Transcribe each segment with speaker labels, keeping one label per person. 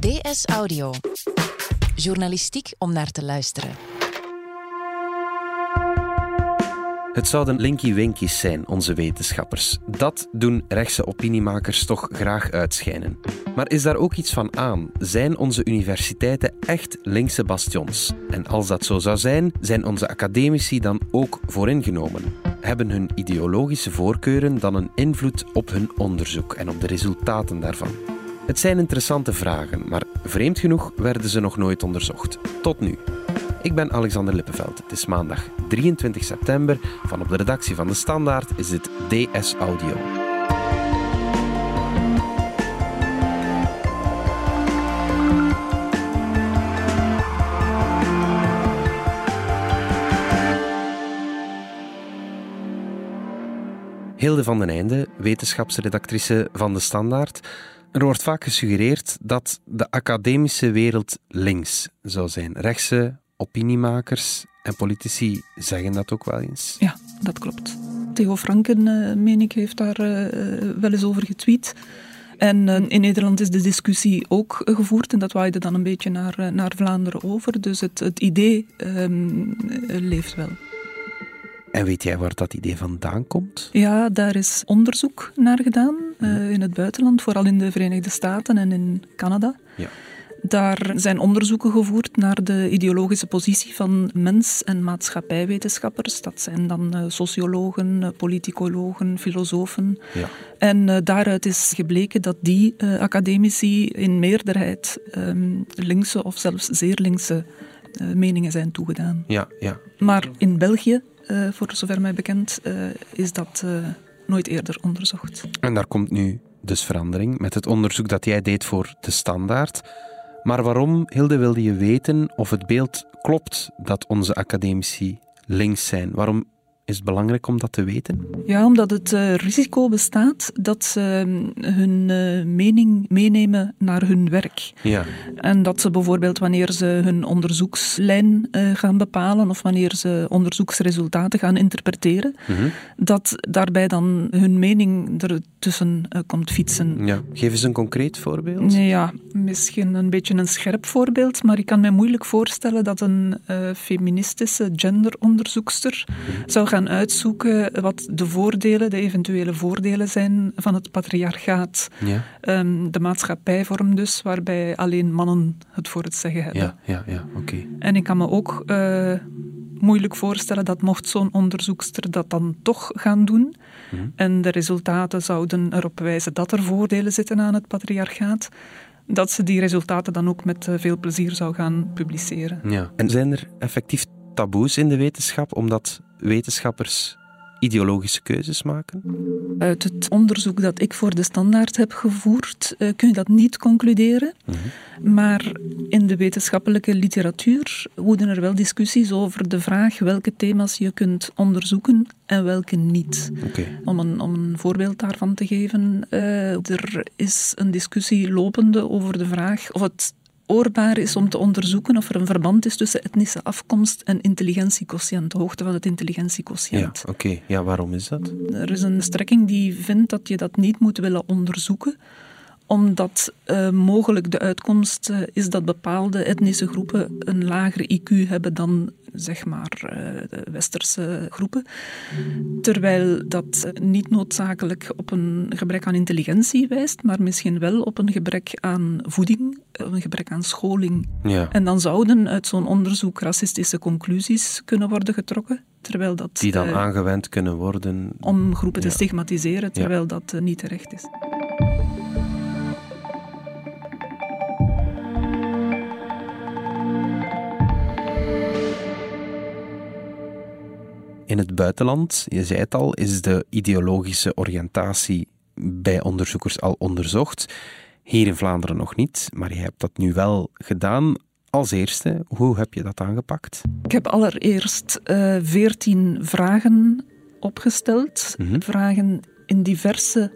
Speaker 1: DS Audio. Journalistiek om naar te luisteren.
Speaker 2: Het zouden linky winkies zijn, onze wetenschappers. Dat doen rechtse opiniemakers toch graag uitschijnen. Maar is daar ook iets van aan? Zijn onze universiteiten echt linkse bastions? En als dat zo zou zijn, zijn onze academici dan ook vooringenomen? Hebben hun ideologische voorkeuren dan een invloed op hun onderzoek en op de resultaten daarvan? Het zijn interessante vragen, maar vreemd genoeg werden ze nog nooit onderzocht. Tot nu. Ik ben Alexander Lippenveld. Het is maandag 23 september. Van op de redactie van De Standaard is dit DS Audio. Hilde van den Einde, wetenschapsredactrice van De Standaard. Er wordt vaak gesuggereerd dat de academische wereld links zou zijn. Rechtse opiniemakers en politici zeggen dat ook wel eens.
Speaker 3: Ja, dat klopt. Theo Franken, uh, meen ik, heeft daar uh, wel eens over getweet. En in Nederland is de discussie ook gevoerd en dat waaide dan een beetje naar, naar Vlaanderen over. Dus het, het idee um, leeft wel.
Speaker 2: En weet jij waar dat idee vandaan komt?
Speaker 3: Ja, daar is onderzoek naar gedaan uh, in het buitenland, vooral in de Verenigde Staten en in Canada. Ja. Daar zijn onderzoeken gevoerd naar de ideologische positie van mens- en maatschappijwetenschappers. Dat zijn dan uh, sociologen, uh, politicologen, filosofen. Ja. En uh, daaruit is gebleken dat die academici in meerderheid um, linkse of zelfs zeer linkse meningen zijn toegedaan.
Speaker 2: Ja, ja.
Speaker 3: Maar in België uh, voor zover mij bekend, uh, is dat uh, nooit eerder onderzocht.
Speaker 2: En daar komt nu dus verandering met het onderzoek dat jij deed voor de standaard. Maar waarom, Hilde, wilde je weten of het beeld klopt dat onze academici links zijn? Waarom is het belangrijk om dat te weten?
Speaker 3: Ja, omdat het uh, risico bestaat dat ze hun uh, mening meenemen naar hun werk. Ja. En dat ze bijvoorbeeld wanneer ze hun onderzoekslijn uh, gaan bepalen of wanneer ze onderzoeksresultaten gaan interpreteren, mm -hmm. dat daarbij dan hun mening ertussen komt fietsen.
Speaker 2: Ja. Geef eens een concreet voorbeeld.
Speaker 3: Ja, misschien een beetje een scherp voorbeeld, maar ik kan me moeilijk voorstellen dat een feministische genderonderzoekster zou gaan uitzoeken wat de voordelen, de eventuele voordelen zijn van het patriarchaat. Ja. Um, de maatschappijvorm dus, waarbij alleen mannen het voor het zeggen hebben.
Speaker 2: Ja, ja, ja oké. Okay.
Speaker 3: En ik kan me ook uh, moeilijk voorstellen dat mocht zo'n onderzoekster dat dan toch gaan doen, mm -hmm. en de resultaten zouden erop wijzen dat er voordelen zitten aan het patriarchaat, dat ze die resultaten dan ook met veel plezier zou gaan publiceren.
Speaker 2: Ja. En zijn er effectief taboes in de wetenschap omdat wetenschappers ideologische keuzes maken?
Speaker 3: Uit het onderzoek dat ik voor de standaard heb gevoerd, uh, kun je dat niet concluderen. Mm -hmm. Maar in de wetenschappelijke literatuur woeden er wel discussies over de vraag welke thema's je kunt onderzoeken en welke niet.
Speaker 2: Okay.
Speaker 3: Om, een, om een voorbeeld daarvan te geven, uh, er is een discussie lopende over de vraag of het oorbaar is om te onderzoeken of er een verband is tussen etnische afkomst en intelligentiequotient, de hoogte van het intelligentiequotient.
Speaker 2: Ja, oké. Okay. Ja, waarom is dat?
Speaker 3: Er is een strekking die vindt dat je dat niet moet willen onderzoeken, omdat uh, mogelijk de uitkomst uh, is dat bepaalde etnische groepen een lager IQ hebben dan zeg maar uh, de westerse groepen. Terwijl dat niet noodzakelijk op een gebrek aan intelligentie wijst, maar misschien wel op een gebrek aan voeding, een gebrek aan scholing.
Speaker 2: Ja.
Speaker 3: En dan zouden uit zo'n onderzoek racistische conclusies kunnen worden getrokken. Terwijl dat,
Speaker 2: Die dan aangewend kunnen worden.
Speaker 3: Om groepen ja. te stigmatiseren, terwijl ja. dat niet terecht is.
Speaker 2: In het buitenland, je zei het al, is de ideologische oriëntatie bij onderzoekers al onderzocht. Hier in Vlaanderen nog niet, maar je hebt dat nu wel gedaan. Als eerste, hoe heb je dat aangepakt?
Speaker 3: Ik heb allereerst veertien uh, vragen opgesteld.
Speaker 2: Mhm.
Speaker 3: Mm -hmm. Vragen in diverse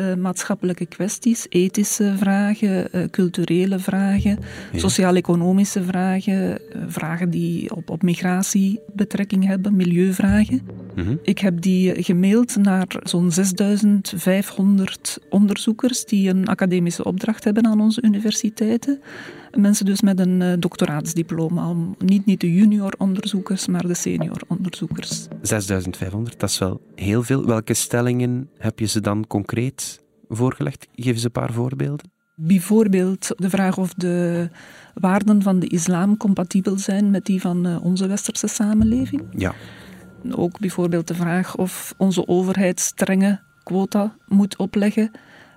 Speaker 3: uh, maatschappelijke kwesties, ethische vragen, uh, culturele vragen, ja. sociaal-economische vragen, uh, vragen die op, op migratie betrekking hebben, milieuvragen. Mhm. Ik heb die gemaild naar zo'n 6500 onderzoekers die een academische opdracht hebben aan onze universiteiten. Mensen dus met een uh, doctoraatsdiploma, niet, niet de junior onderzoekers, maar de senior onderzoekers.
Speaker 2: 6500, dat is wel heel veel. Welke stellingen heb je ze dan concreet voorgelegd? Geef eens een paar voorbeelden.
Speaker 3: Bijvoorbeeld de vraag of de waarden van de islam compatibel zijn met die van eh, onze westerse samenleving.
Speaker 2: Ja.
Speaker 3: Ook bijvoorbeeld de vraag of onze overheid strenge quota moet opleggen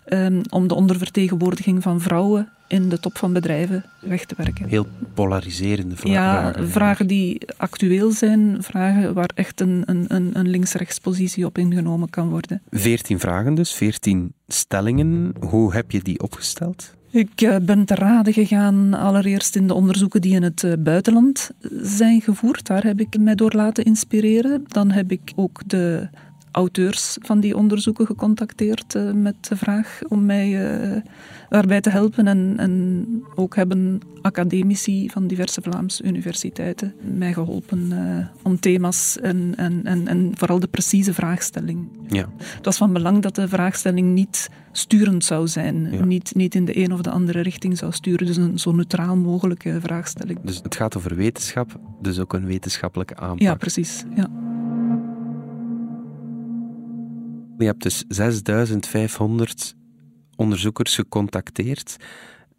Speaker 3: um, om de ondervertegenwoordiging van vrouwen in de top van bedrijven weg te werken.
Speaker 2: Heel polariserende vragen.
Speaker 3: Ja, vragen die actueel zijn, vragen waar echt een, een, een links-rechts positie op ingenomen kan worden.
Speaker 2: Veertien vragen dus, veertien stellingen. Hoe heb je die opgesteld?
Speaker 3: Ik eh, ben te raden gegaan allereerst in de onderzoeken die in het eh, buitenland zijn gevoerd. Daar heb ik mij door laten inspireren. Dan heb ik ook de auteurs van die onderzoeken gecontacteerd uh, met de vraag om mij uh, daarbij te helpen. En, en, ook hebben academici van diverse Vlaamse universiteiten mij geholpen uh, om thema's en, en, en, en, vooral de precieze vraagstelling.
Speaker 2: Ja.
Speaker 3: Het was van belang dat de vraagstelling niet sturend zou zijn, ja. niet, niet in de een of de andere richting zou sturen. Dus een zo neutraal mogelijke vraagstelling.
Speaker 2: Dus het gaat over wetenschap, dus ook een wetenschappelijke aanpak.
Speaker 3: Ja, precies. Ja.
Speaker 2: Je hebt dus 6500 onderzoekers gecontacteerd.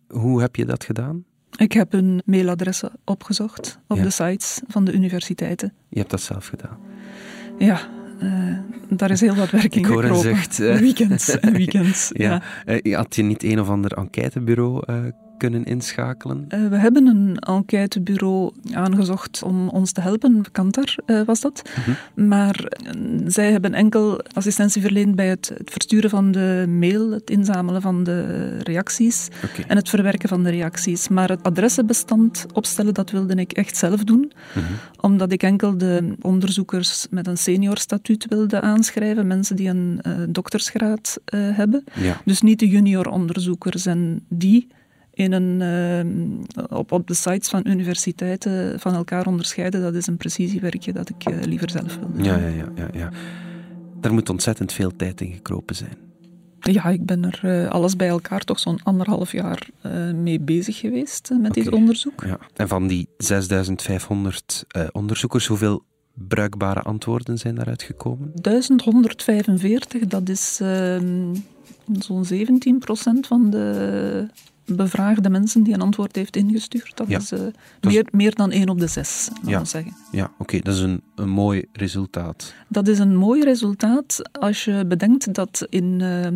Speaker 2: Hoe heb je dat gedaan?
Speaker 3: Ik heb hun mailadressen opgezocht op de sites van de universiteiten.
Speaker 2: Je hebt dat zelf gedaan?
Speaker 3: Ja, uh, daar is heel wat werk in
Speaker 2: Ik hoor
Speaker 3: een
Speaker 2: zucht.
Speaker 3: Uh. Weekends, weekends. ja.
Speaker 2: ja. Uh, had je niet een of ander enquêtebureau kunnen inschakelen?
Speaker 3: Uh, we hebben een enquêtebureau aangezocht om ons te helpen. Kantar uh, was dat. -hmm. Maar uh, zij hebben enkel assistentie verleend bij het, het, versturen van de mail, het inzamelen van de reacties
Speaker 2: okay.
Speaker 3: en het verwerken van de reacties. Maar het adressenbestand opstellen, dat wilde ik echt zelf doen.
Speaker 2: -hmm.
Speaker 3: Omdat ik enkel de onderzoekers met een senior statuut wilde aanschrijven. Mensen die een doktersgraad hebben.
Speaker 2: Ja.
Speaker 3: Dus niet de junior onderzoekers. En die in een, uh, op, op de sites van universiteiten van elkaar onderscheiden, dat is een precisiewerkje dat ik uh, liever zelf wil doen.
Speaker 2: Ja, ja, ja, ja, ja. Daar moet ontzettend veel tijd in gekropen zijn.
Speaker 3: Ja, ik ben er uh, alles bij elkaar toch zo'n anderhalf jaar mee bezig geweest met okay. dit onderzoek.
Speaker 2: Ja. En van die 6500 onderzoekers, hoeveel bruikbare antwoorden zijn daaruit gekomen?
Speaker 3: 1145, dat is ehm, zo'n 17 procent van de bevraagde mensen die een antwoord heeft ingestuurd. Dat
Speaker 2: ja,
Speaker 3: is uh, meer, is... meer dan één op de zes,
Speaker 2: ja,
Speaker 3: we zeggen.
Speaker 2: Ja, oké, okay, dat is een, een mooi resultaat.
Speaker 3: Dat is een mooi resultaat als je bedenkt dat in uh,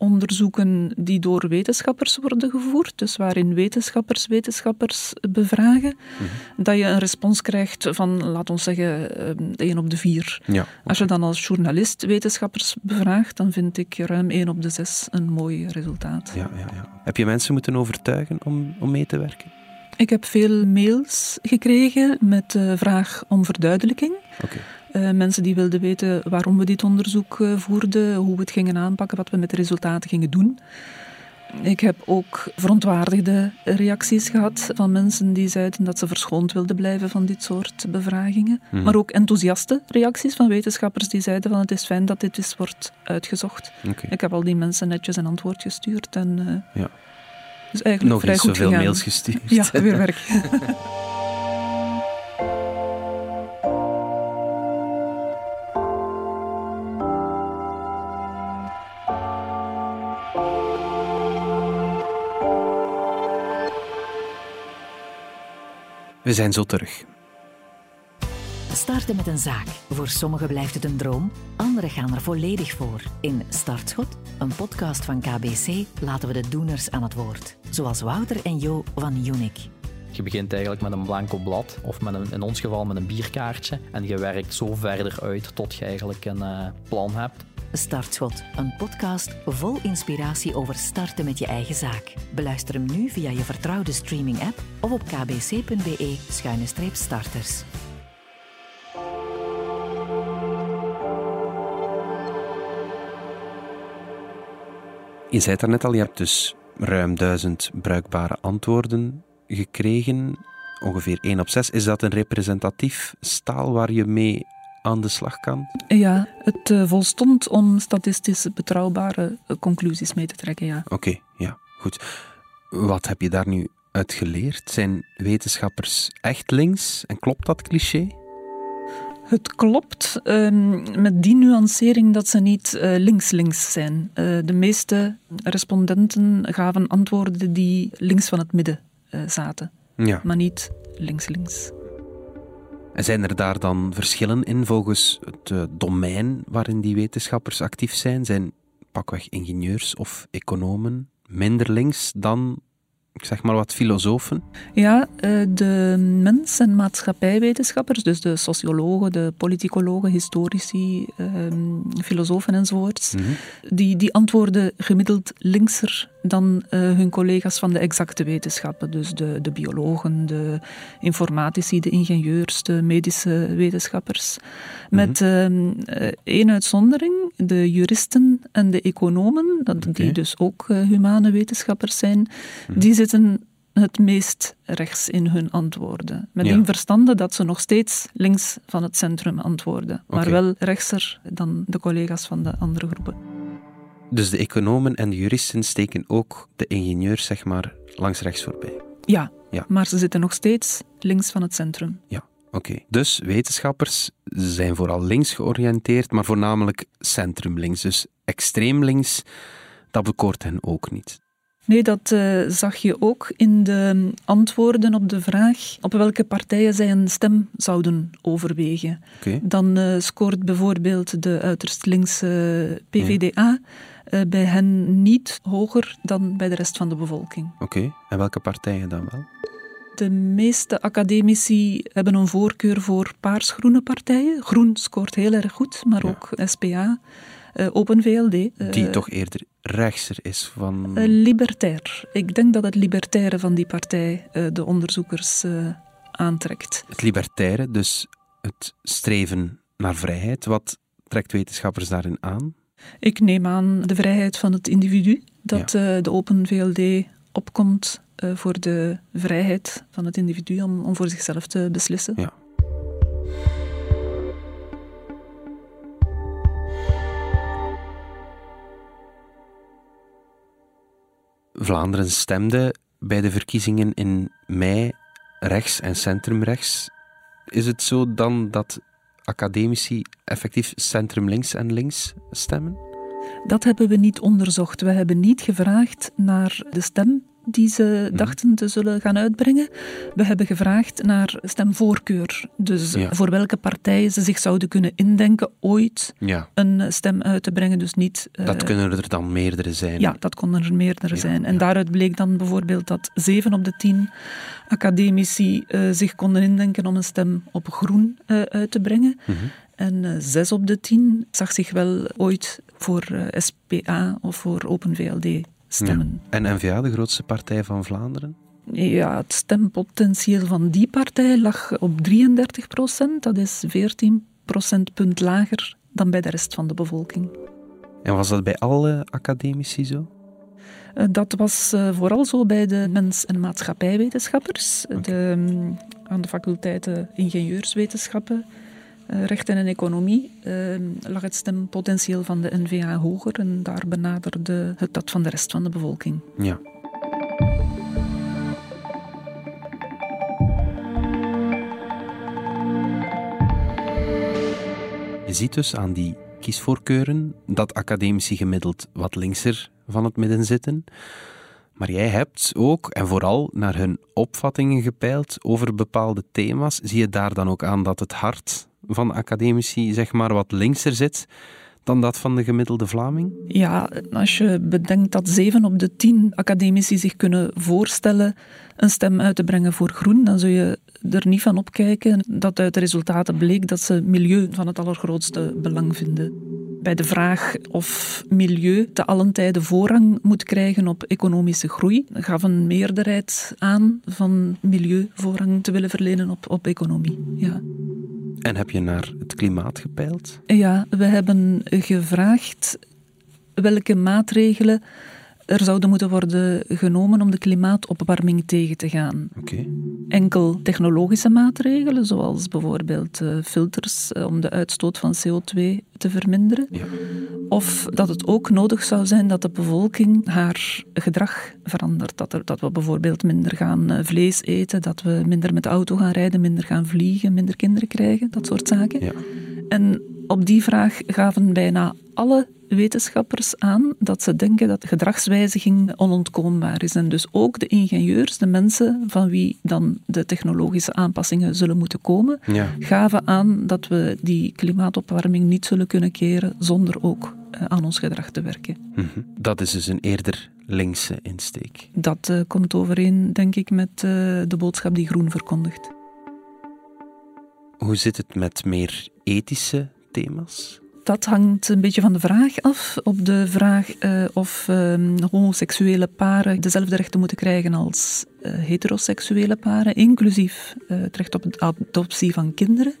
Speaker 3: onderzoeken die door wetenschappers worden gevoerd, dus waarin wetenschappers wetenschappers bevragen,
Speaker 2: mm
Speaker 3: -hmm. dat je een respons krijgt van, laten we zeggen, één op de vier.
Speaker 2: Ja, okay.
Speaker 3: Als je dan als journalist wetenschappers bevraagt, dan vind ik ruim één op de zes een mooi resultaat.
Speaker 2: Ja, ja, ja. Heb je mensen moeten overtuigen om, om mee te werken?
Speaker 3: Ik heb veel mails gekregen met de vraag om verduidelijking.
Speaker 2: Okay.
Speaker 3: Uh, mensen die wilden weten waarom we dit onderzoek uh, voerden, hoe we het gingen aanpakken, wat we met de resultaten gingen doen. Ik heb ook verontwaardigde reacties gehad van mensen die zeiden dat ze verschoond wilden blijven van dit soort bevragingen.
Speaker 2: Mhm.
Speaker 3: Maar ook enthousiaste reacties van wetenschappers die zeiden van het is fijn dat dit eens wordt uitgezocht.
Speaker 2: Okay.
Speaker 3: Ik heb al die mensen netjes een antwoord gestuurd. En, uh,
Speaker 2: ja.
Speaker 3: Dus eigenlijk
Speaker 2: Nog
Speaker 3: vrij
Speaker 2: eens
Speaker 3: goed
Speaker 2: zoveel
Speaker 3: gegaan.
Speaker 2: mails gestuurd.
Speaker 3: Ja, weer werk.
Speaker 2: We zijn zo terug.
Speaker 1: Starten met een zaak. Voor sommigen blijft het een droom, anderen gaan er volledig voor. In Startschot, een podcast van KBC, laten we de doeners aan het woord. Zoals Wouter en Jo van Unic.
Speaker 4: Je begint eigenlijk met een blanco blad, of met een, in ons geval met een bierkaartje. En je werkt zo verder uit tot je eigenlijk een uh, plan hebt.
Speaker 1: Startschot, een podcast vol inspiratie over starten met je eigen zaak. Beluister hem nu via je vertrouwde streaming-app of op kbc.be-starters.
Speaker 2: Je zei het daarnet al, je hebt dus ruim duizend bruikbare antwoorden gekregen. Ongeveer 1 op 6. Is dat een representatief staal waar je mee aan de slag kan?
Speaker 3: Ja, het uh, volstond om statistisch betrouwbare uh, conclusies mee te trekken, ja.
Speaker 2: Oké, ja, goed. Wat heb je daar nu uit geleerd? Zijn wetenschappers echt links en klopt dat cliché?
Speaker 3: Het klopt ehm, met die nuancering dat ze niet links-links uh, zijn. Uh, de meeste respondenten gaven antwoorden die links van het midden zaten,
Speaker 2: ja.
Speaker 3: maar niet links-links.
Speaker 2: En zijn er daar dan verschillen in volgens het domein waarin die wetenschappers actief zijn? Zijn pakweg ingenieurs of economen minder links dan ik zeg maar wat filosofen?
Speaker 3: Ja, de mens- en maatschappijwetenschappers, dus de sociologen, de politicologen, historici, filosofen enzovoorts,
Speaker 2: Mhm.
Speaker 3: die, die antwoorden gemiddeld linkser dan uh, hun collega's van de exacte wetenschappen. Dus de, de biologen, de informatici, de ingenieurs, de medische wetenschappers. Met mm één uitzondering, de juristen en de economen, dat,
Speaker 2: okay.
Speaker 3: die dus ook uh, humane wetenschappers zijn, -hmm. die zitten het meest rechts in hun antwoorden. Met
Speaker 2: ja.
Speaker 3: in verstande dat ze nog steeds links van het centrum antwoorden, maar
Speaker 2: okay.
Speaker 3: wel rechtser dan de collega's van de andere groepen.
Speaker 2: Dus de economen en de juristen steken ook de ingenieurs, zeg maar, langs rechts voorbij.
Speaker 3: Ja,
Speaker 2: ja.
Speaker 3: maar ze zitten nog steeds links van het centrum.
Speaker 2: Ja, oké. Okay. Dus wetenschappers zijn vooral links georiënteerd, maar voornamelijk centrumlinks. Dus extreem links, dat bekoort hen ook niet.
Speaker 3: Nee, dat uh, zag je ook in de antwoorden op de vraag op welke partijen zij een stem zouden overwegen.
Speaker 2: Okay.
Speaker 3: Dan uh, scoort bijvoorbeeld de uiterst linkse PVDA ja. uh, bij hen niet hoger dan bij de rest van de bevolking.
Speaker 2: Oké, okay. en welke partijen dan wel?
Speaker 3: De meeste academici hebben een voorkeur voor paars-groene partijen. Groen scoort heel erg goed, maar
Speaker 2: ja.
Speaker 3: ook SPA. Uh, Open VLD. Uh,
Speaker 2: Die toch eerder rechtser is van.
Speaker 3: Uh, libertair. Ik denk dat het libertaire van die partij de onderzoekers aantrekt.
Speaker 2: Het libertaire, dus het streven naar vrijheid. Wat trekt wetenschappers daarin aan?
Speaker 3: Ik neem aan de vrijheid van het individu. Dat ja. de Open VLD opkomt voor de vrijheid van het individu om, om voor zichzelf te beslissen.
Speaker 2: Ja. Vlaanderen stemde bij de verkiezingen in mei rechts en centrumrechts. Is het zo dan dat academici effectief centrum-links en links stemmen?
Speaker 3: Dat hebben we niet onderzocht. We hebben niet gevraagd naar de stem die ze
Speaker 2: Mhm.
Speaker 3: dachten te zullen gaan uitbrengen. We hebben gevraagd naar stemvoorkeur. Dus
Speaker 2: Ja.
Speaker 3: voor welke partij ze zich zouden kunnen indenken ooit
Speaker 2: Ja,
Speaker 3: een stem uit te brengen. Dus niet... eh,
Speaker 2: dat kunnen er dan meerdere zijn.
Speaker 3: Ja, dat konden er meerdere
Speaker 2: Ja,
Speaker 3: zijn. En daaruit bleek dan bijvoorbeeld dat zeven op de tien academici eh, zich konden indenken om een stem op groen eh, uit te brengen.
Speaker 2: Mhm.
Speaker 3: En zes op de tien zag zich wel ooit voor SPA of voor Open VLD stemmen.
Speaker 2: En N-VA, de grootste partij van Vlaanderen?
Speaker 3: Ja. het stempotentieel van die partij lag op 33 procent. Dat is 14 procentpunt lager dan bij de rest van de bevolking.
Speaker 2: En was dat bij alle academici zo?
Speaker 3: Eh, Dat was eh, vooral zo bij de mens- en maatschappijwetenschappers, de, mm, aan de faculteiten ingenieurswetenschappen, rechten en economie, eh, lag het stempotentieel van de NVA hoger en daar benaderde het dat van de rest van de bevolking.
Speaker 2: Ja. Je ziet dus aan die kiesvoorkeuren dat academici gemiddeld wat linkser van het midden zitten. Maar jij hebt ook, en vooral naar hun opvattingen gepeild over bepaalde thema's. Zie je daar dan ook aan dat het hart van academici zeg maar wat linkser zit dan dat van de gemiddelde Vlaming?
Speaker 3: Ja, als je bedenkt dat zeven op de tien academici zich kunnen voorstellen een stem uit te brengen voor groen, dan zul je er niet van opkijken dat uit de resultaten bleek dat ze milieu van het allergrootste belang vinden. Bij de vraag of milieu te allen tijde voorrang moet krijgen op economische groei, gaf een meerderheid aan van milieu voorrang te willen verlenen op, op economie. Ja.
Speaker 2: En heb je naar het klimaat gepeild?
Speaker 3: Ja, we hebben gevraagd welke maatregelen er zouden moeten worden genomen om de klimaatopwarming tegen te gaan.
Speaker 2: Okay.
Speaker 3: Enkel technologische maatregelen, zoals bijvoorbeeld uh, filters uh, om de uitstoot van CO2 te verminderen.
Speaker 2: Ja.
Speaker 3: Of dat het ook nodig zou zijn dat de bevolking haar gedrag verandert. Dat, er, dat we bijvoorbeeld minder gaan uh, vlees eten, dat we minder met de auto gaan rijden, minder gaan vliegen, minder kinderen krijgen, dat soort zaken.
Speaker 2: Ja.
Speaker 3: En op die vraag gaven bijna alle wetenschappers aan dat ze denken dat gedragswijziging onontkoombaar is. En dus ook de ingenieurs, de mensen van wie dan de technologische aanpassingen zullen moeten komen,
Speaker 2: Ja.
Speaker 3: gaven aan dat we die klimaatopwarming niet zullen kunnen keren zonder ook eh, aan ons gedrag te werken.
Speaker 2: Mhm. Dat is dus een eerder linkse insteek.
Speaker 3: Dat eh, komt overeen, denk ik, met eh, de boodschap die Groen verkondigt.
Speaker 2: Hoe zit het met meer ethische thema's?
Speaker 3: Dat hangt een beetje van de vraag af. Op de vraag eh, of ehm, homoseksuele paren dezelfde rechten moeten krijgen als eh, heteroseksuele paren, inclusief eh, het recht op de adoptie van kinderen,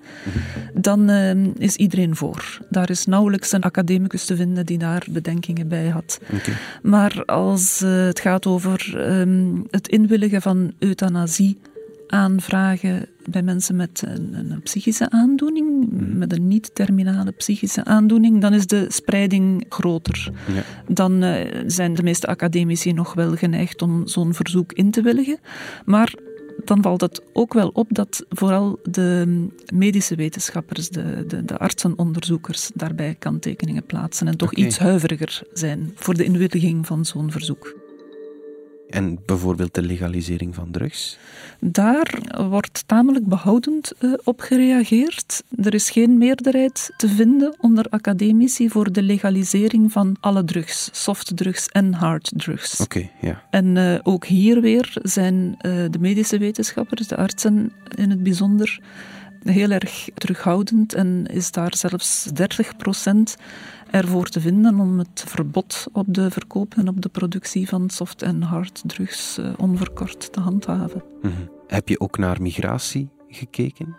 Speaker 3: dan ehm, is iedereen voor. Daar is nauwelijks een academicus te vinden die daar bedenkingen bij had. Maar als het gaat over ehm, het inwilligen van euthanasie aanvragen bij mensen met een, een psychische aandoening, met een niet-terminale psychische aandoening, dan is de spreiding groter.
Speaker 2: Ja.
Speaker 3: Dan eh, zijn de meeste academici nog wel geneigd om zo'n verzoek in te willigen. Maar dan valt het ook wel op dat vooral de medische wetenschappers, de, de, de artsenonderzoekers, daarbij kanttekeningen plaatsen en toch iets huiveriger zijn voor de inwilliging van zo'n verzoek.
Speaker 2: En bijvoorbeeld de legalisering van drugs?
Speaker 3: Daar wordt tamelijk behoudend eh, op gereageerd. Er is geen meerderheid te vinden onder academici voor de legalisering van alle drugs, softdrugs en harddrugs.
Speaker 2: Oké, ja.
Speaker 3: En eh, ook hier weer zijn eh, de medische wetenschappers, de artsen in het bijzonder, heel erg terughoudend en is daar zelfs 30 ervoor te vinden om het verbod op de verkoop en op de productie van soft- en harddrugs eh, onverkort te handhaven.
Speaker 2: Mhm. Heb je ook naar migratie gekeken?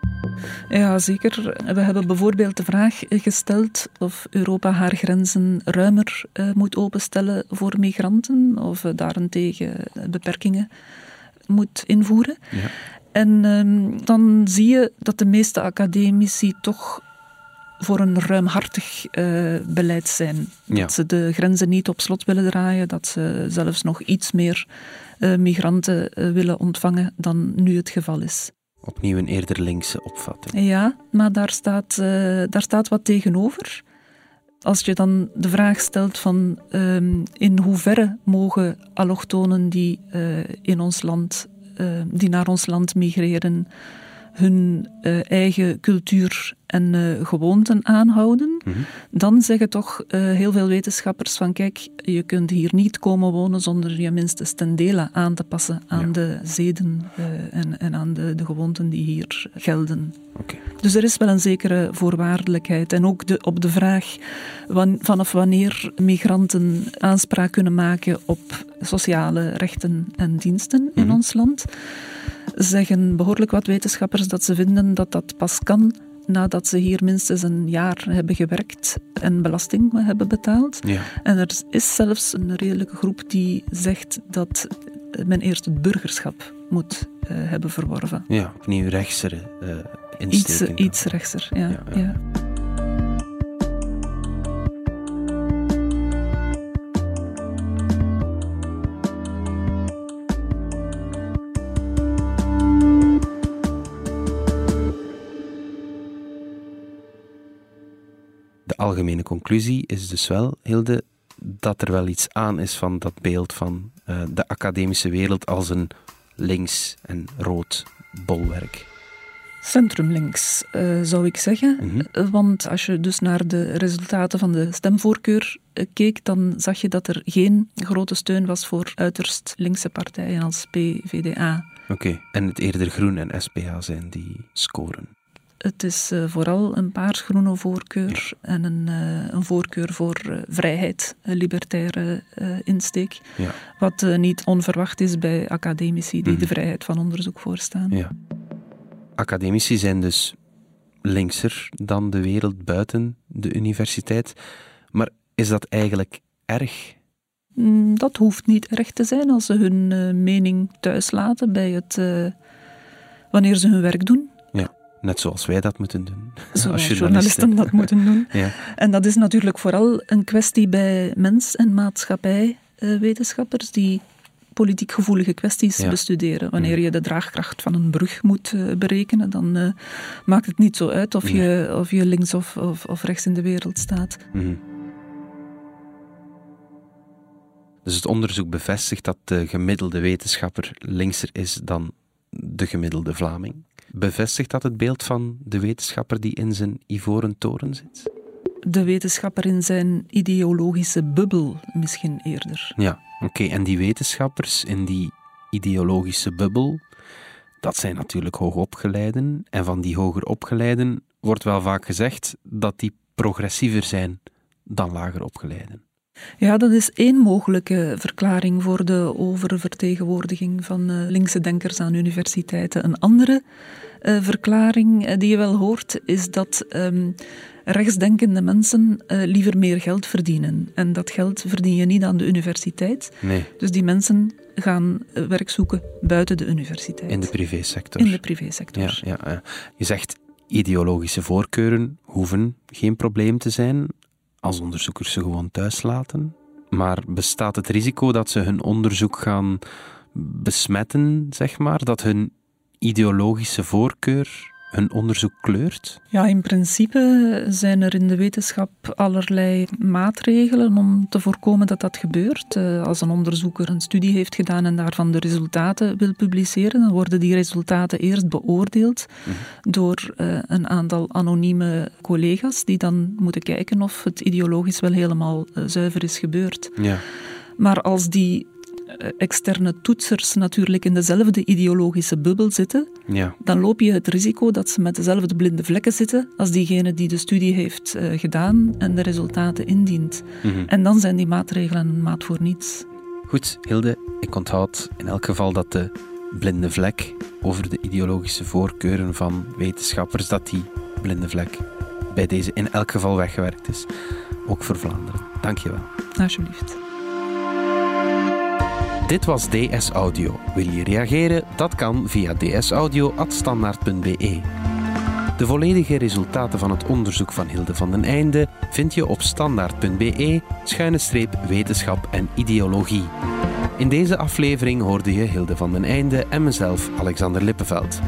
Speaker 3: Ja, zeker. We hebben bijvoorbeeld de vraag gesteld of Europa haar grenzen ruimer eh, moet openstellen voor migranten of daarentegen beperkingen moet invoeren.
Speaker 2: Ja.
Speaker 3: En ehm, dan zie je dat de meeste academici toch voor een ruimhartig eh, beleid zijn.
Speaker 2: Ja.
Speaker 3: Dat ze de grenzen niet op slot willen draaien, dat ze zelfs nog iets meer eh, migranten eh, willen ontvangen dan nu het geval is.
Speaker 2: Opnieuw een eerder linkse opvatting.
Speaker 3: Ja, maar daar staat, daar staat wat tegenover. Als je dan de vraag stelt van ehm, in hoeverre mogen allochtonen die, in ons land, die naar ons land migreren hun eh, eigen cultuur en eh, gewoonten aanhouden,
Speaker 2: Mhm.
Speaker 3: dan zeggen toch eh, heel veel wetenschappers van kijk, je kunt hier niet komen wonen zonder je minstens ten dele aan te passen aan
Speaker 2: Ja.
Speaker 3: de zeden en, en aan de, de gewoonten die hier gelden. Dus er is wel een zekere voorwaardelijkheid. En ook de, op de vraag wan- vanaf wanneer migranten aanspraak kunnen maken op sociale rechten en diensten in
Speaker 2: Mhm.
Speaker 3: ons land, zeggen behoorlijk wat wetenschappers dat ze vinden dat dat pas kan nadat ze hier minstens een jaar hebben gewerkt en belasting hebben betaald.
Speaker 2: Ja.
Speaker 3: En er is zelfs een redelijke groep die zegt dat men eerst het burgerschap moet eh, hebben verworven.
Speaker 2: ja, opnieuw rechtsere eh
Speaker 3: Iets, iets rechtser, ja.
Speaker 2: Ja,
Speaker 3: ja.
Speaker 2: Algemene conclusie is dus wel, Hilde, dat er wel iets aan is van dat beeld van eh, de academische wereld als een links en rood bolwerk.
Speaker 3: Centrumlinks, eh, zou ik zeggen.
Speaker 2: Mhm.
Speaker 3: Want als je dus naar de resultaten van de stemvoorkeur eh, keek, dan zag je dat er geen grote steun was voor uiterst linkse partijen als PVDA.
Speaker 2: Oké, en het eerder groen en SPA zijn die scoren.
Speaker 3: Het is eh, vooral een paarsgroene voorkeur en een, eh, een voorkeur voor eh, vrijheid, een libertaire insteek.
Speaker 2: Ja.
Speaker 3: Wat niet onverwacht is bij academici die
Speaker 2: Mhm.
Speaker 3: de vrijheid van onderzoek voorstaan.
Speaker 2: Ja. Academici zijn dus linkser dan de wereld buiten de universiteit. Maar is dat eigenlijk erg?
Speaker 3: Mm, dat hoeft niet erg te zijn als ze hun mening thuis laten bij het, uh, wanneer ze hun werk doen.
Speaker 2: Net zoals wij dat moeten doen.
Speaker 3: Zoals journalisten dat moeten doen. Ja. En dat is natuurlijk vooral een kwestie bij mens- en maatschappijwetenschappers uh, die politiek gevoelige kwesties bestuderen. Wanneer je de draagkracht van een brug moet uh, berekenen, dan uh, maakt het niet zo uit of, je, of je links of, of, of, rechts in de wereld staat.
Speaker 2: Mm. Dus het onderzoek bevestigt dat de gemiddelde wetenschapper linkser is dan de gemiddelde Vlaming. Bevestigt dat het beeld van de wetenschapper die in zijn ivoren toren zit?
Speaker 3: De wetenschapper in zijn ideologische bubbel misschien eerder.
Speaker 2: Ja, oké. En die wetenschappers in die ideologische bubbel, dat zijn natuurlijk hoogopgeleiden. En van die hoger opgeleiden wordt wel vaak gezegd dat die progressiever zijn dan lager opgeleiden.
Speaker 3: Ja, dat is één mogelijke verklaring voor de oververtegenwoordiging van uh, linkse denkers aan universiteiten. Een andere uh, verklaring uh, die je wel hoort is dat um, rechtsdenkende mensen liever meer geld verdienen. En dat geld verdien je niet aan de universiteit.
Speaker 2: Nee.
Speaker 3: Dus die mensen gaan werk zoeken buiten de universiteit.
Speaker 2: In de privésector.
Speaker 3: In de privésector.
Speaker 2: Ja, ja, ja. Je zegt ideologische voorkeuren hoeven geen probleem te zijn als onderzoekers ze gewoon thuis laten. Maar bestaat het risico dat ze hun onderzoek gaan besmetten, zeg maar? Dat hun ideologische voorkeur hun onderzoek kleurt?
Speaker 3: Ja, in principe zijn er in de wetenschap allerlei maatregelen om te voorkomen dat dat gebeurt. Eh, als een onderzoeker een studie heeft gedaan en daarvan de resultaten wil publiceren, dan worden die resultaten eerst beoordeeld mhm. door uh, een aantal anonieme collega's die dan moeten kijken of het ideologisch wel helemaal uh, zuiver is gebeurd.
Speaker 2: Ja.
Speaker 3: Maar als die eh, externe toetsers natuurlijk in dezelfde ideologische bubbel zitten,
Speaker 2: ja.
Speaker 3: dan loop je het risico dat ze met dezelfde blinde vlekken zitten als diegene die de studie heeft uh, gedaan en de resultaten indient.
Speaker 2: Mm -hmm.
Speaker 3: En dan zijn die maatregelen een maat voor niets.
Speaker 2: Goed, Hilde, ik onthoud in elk geval dat de blinde vlek over de ideologische voorkeuren van wetenschappers, dat die blinde vlek bij deze in elk geval weggewerkt is. Ook voor Vlaanderen. Dank je wel.
Speaker 3: Alsjeblieft.
Speaker 2: Dit was DS Audio. Wil je reageren? Dat kan via dsaudio.standaard.be. De volledige resultaten van het onderzoek van Hilde van den Einde vind je op standaard.be-wetenschap en ideologie. In deze aflevering hoorde je Hilde van den Einde en mezelf, Alexander Lippenveld.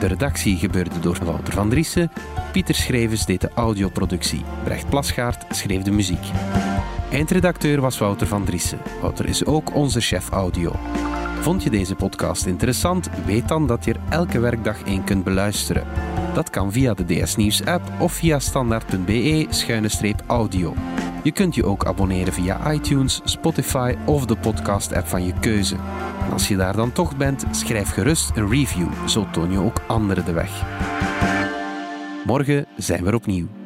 Speaker 2: De redactie gebeurde door Wouter van Driessen, Pieter Schrevens deed de audioproductie, Brecht Plasgaard schreef de muziek. Eindredacteur was Wouter van Driessen. Wouter is ook onze chef audio. Vond je deze podcast interessant? Weet dan dat je er elke werkdag één kunt beluisteren. Dat kan via de DS Nieuws app of via standaard.be-audio. Je kunt je ook abonneren via iTunes, Spotify of de podcast app van je keuze. En als je daar dan toch bent, schrijf gerust een review, zo toon je ook anderen de weg. Morgen zijn we opnieuw.